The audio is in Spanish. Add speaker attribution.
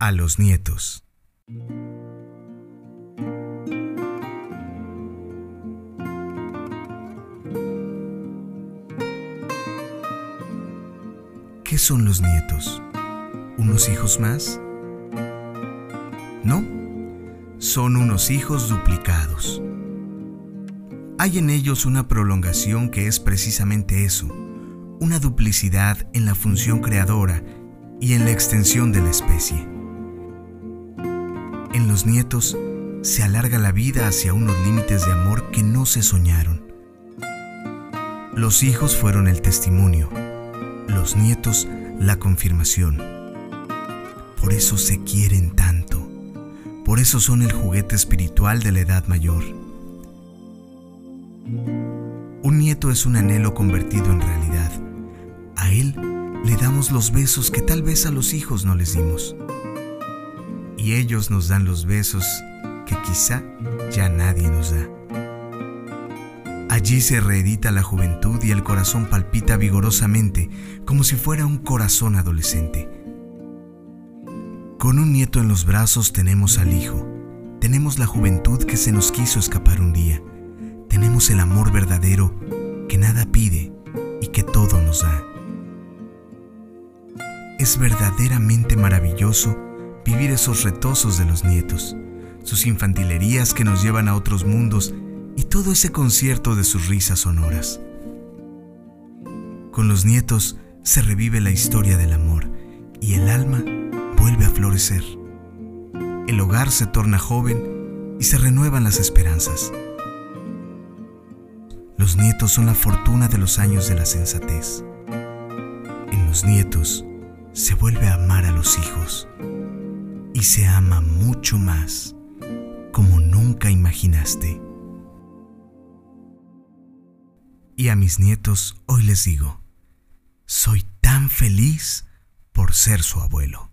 Speaker 1: a los nietos. ¿Qué son los nietos? ¿Unos hijos más? No, son unos hijos duplicados. Hay en ellos una prolongación que es precisamente eso, una duplicidad en la función creadora y en la extensión de la especie. En los nietos se alarga la vida hacia unos límites de amor que no se soñaron. Los hijos fueron el testimonio, los nietos la confirmación. Por eso se quieren tanto. Por eso son el juguete espiritual de la edad mayor. Un nieto es un anhelo convertido en realidad. A él le damos los besos que tal vez a los hijos no les dimos. Y ellos nos dan los besos que quizá ya nadie nos da. Allí se reedita la juventud y el corazón palpita vigorosamente como si fuera un corazón adolescente. Con un nieto en los brazos tenemos al hijo, tenemos la juventud que se nos quiso escapar un día, tenemos el amor verdadero que nada pide y que todo nos da. Es verdaderamente maravilloso vivir esos retosos de los nietos, sus infantilerías que nos llevan a otros mundos y todo ese concierto de sus risas sonoras. Con los nietos se revive la historia del amor y el alma vuelve a florecer. El hogar se torna joven y se renuevan las esperanzas. Los nietos son la fortuna de los años de la sensatez. En los nietos se vuelve a amar a los hijos y se ama mucho más como nunca imaginaste. Y a mis nietos hoy les digo, soy tan feliz por ser su abuelo.